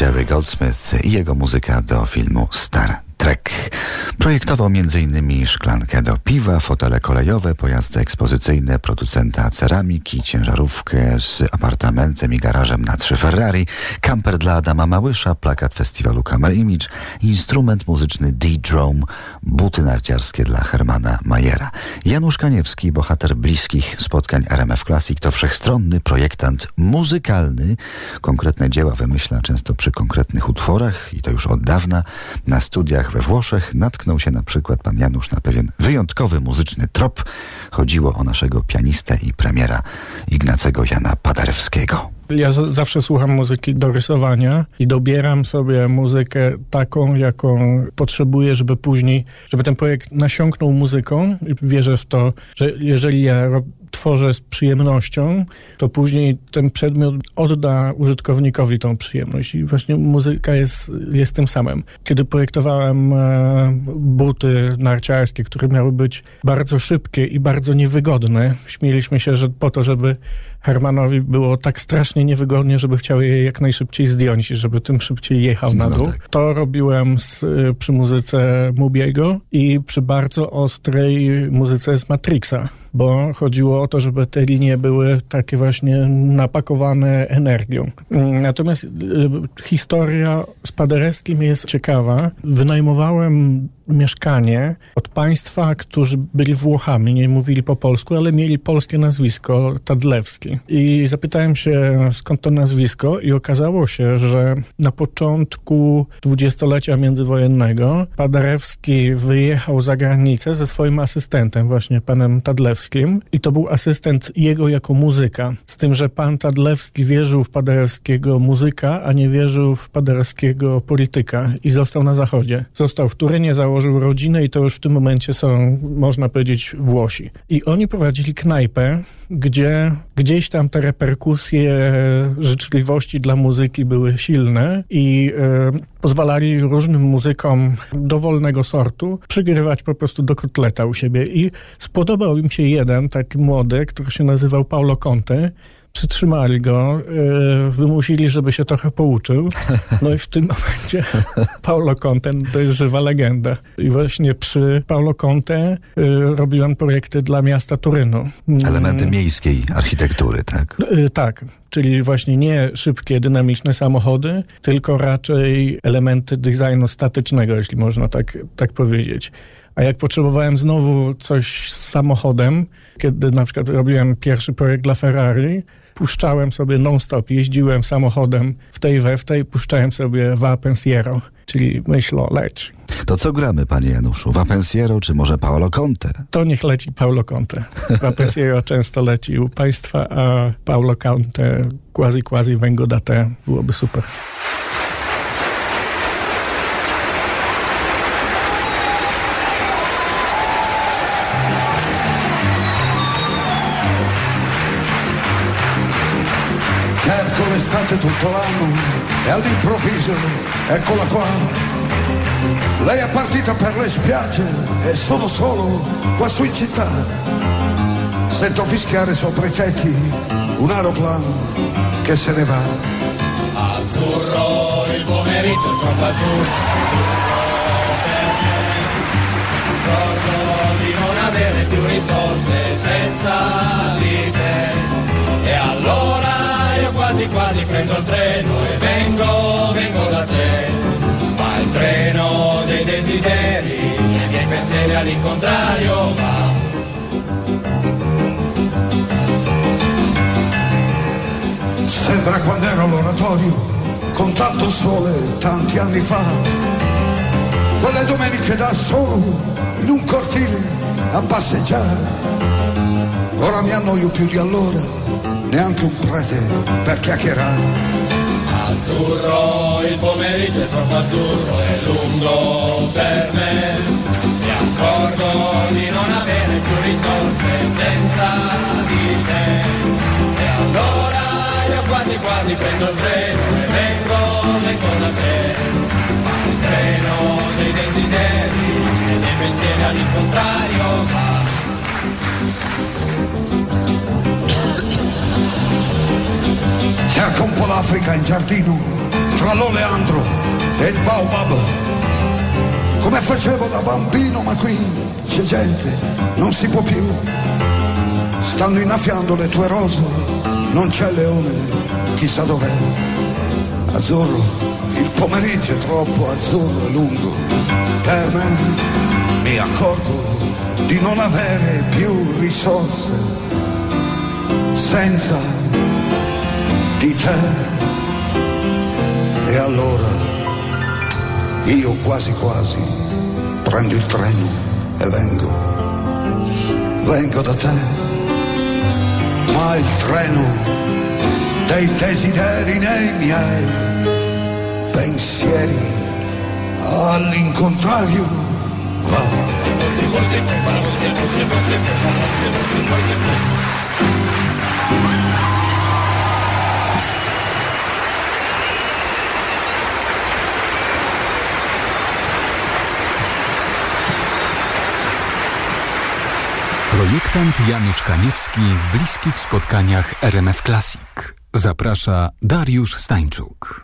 Jerry Goldsmith i jego muzyka do filmu Star Trek. Projektował m.in. szklankę do piwa, fotele kolejowe, pojazdy ekspozycyjne producenta ceramiki, ciężarówkę z apartamentem i garażem na trzy Ferrari, kamper dla Adama Małysza, plakat festiwalu Camera Image, instrument muzyczny D-Drome, buty narciarskie dla Hermana Majera. Janusz Kaniewski, bohater bliskich spotkań RMF Classic, to wszechstronny projektant muzykalny. Konkretne dzieła wymyśla często przy konkretnych utworach i to już od dawna. Na studiach we Włoszech natknął się na przykład pan Janusz na pewien wyjątkowy muzyczny trop. Chodziło o naszego pianistę i premiera Ignacego Jana Paderewskiego. Ja z- zawsze słucham muzyki do rysowania i dobieram sobie muzykę taką, jaką potrzebuję, żeby później, żeby ten projekt nasiąknął muzyką i wierzę w to, że jeżeli ja ro- tworzę z przyjemnością, to później ten przedmiot odda użytkownikowi tą przyjemność i właśnie muzyka jest, jest tym samym. Kiedy projektowałem e, buty narciarskie, które miały być bardzo szybkie i bardzo niewygodne, śmieliśmy się, że po to, żeby Hermanowi było tak strasznie niewygodnie, żeby chciał je jak najszybciej zdjąć i żeby tym szybciej jechał na No dół. tak. To robiłem z, y, przy muzyce Mubiego i przy bardzo ostrej muzyce z Matrixa, bo chodziło o to, żeby te linie były takie właśnie napakowane energią. Mm, Natomiast y, historia z Paderewskim jest ciekawa. Wynajmowałem mieszkanie od państwa, którzy byli Włochami, nie mówili po polsku, ale mieli polskie nazwisko Tadlewski. I zapytałem się, skąd to nazwisko i okazało się, że na początku dwudziestolecia międzywojennego Paderewski wyjechał za granicę ze swoim asystentem, właśnie panem Tadlewskim i to był asystent jego jako muzyka. Z tym, że pan Tadlewski wierzył w Paderewskiego muzyka, a nie wierzył w Paderewskiego polityka i został na zachodzie. Został w Turynie, założył rodzinę i to już w tym momencie są, można powiedzieć, Włosi. I oni prowadzili knajpę, gdzie gdzieś tam te reperkusje życzliwości dla muzyki były silne i e, pozwalali różnym muzykom dowolnego sortu przygrywać po prostu do kotleta u siebie. I spodobał im się jeden taki młody, który się nazywał Paulo Conte. Przytrzymali go, e, wymusili, żeby się trochę pouczył. No i w tym momencie Paulo Conte to jest żywa legenda. I właśnie przy Paulo Conte e, robiłem projekty dla miasta Turynu. Elementy miejskiej architektury, tak? Y, Tak, czyli właśnie nie szybkie, dynamiczne samochody, tylko raczej elementy designu statycznego, jeśli można tak, tak powiedzieć. A jak potrzebowałem znowu coś z samochodem, kiedy na przykład robiłem pierwszy projekt dla Ferrari, puszczałem sobie non-stop, jeździłem samochodem w tej we w tej, puszczałem sobie Va Pensiero, czyli myślo, leć. To co gramy, panie Januszu? Vapensiero czy może Paolo Conte? To niech leci Paulo Conte. Va Pensiero często leci u państwa, a Paulo Conte quasi quasi vengo da te byłoby super. Cerco l'estate tutto l'anno e all'improvviso, eccola qua. Lei è partita per le spiagge e sono solo qua su in città. Sento fischiare sopra i tetti un aeroplano che se ne va. Azzurro il pomeriggio troppo azzurro pensieri all'incontrario va Se Sembra quando ero all'oratorio, con tanto sole tanti anni fa. Quelle domeniche da solo, in un cortile, a passeggiare. Ora mi annoio più di allora, neanche un prete per chiacchierare. Azzurro, il pomeriggio è troppo azzurro, è lungo per me. Accorgo di non avere più risorse senza di te. E allora io quasi quasi prendo il treno e vengo, vengo da te. Ma il treno dei desideri e dei pensieri all'incontrario va. Cerca un po' l'Africa in giardino, tra l'oleandro e il baobab. Come facevo da bambino, ma qui c'è gente, non si può più. Stanno innaffiando le tue rose, non c'è leone, chissà dov'è. Azzurro, il pomeriggio è troppo azzurro e lungo. Per me mi accorgo di non avere più risorse senza di te. E allora io quasi quasi prendo il treno e vengo, vengo da te. Ma il treno dei desideri nei miei pensieri all'incontrario va. Projektant Janusz Kaniewski w bliskich spotkaniach RMF Classic. Zaprasza Dariusz Stańczuk.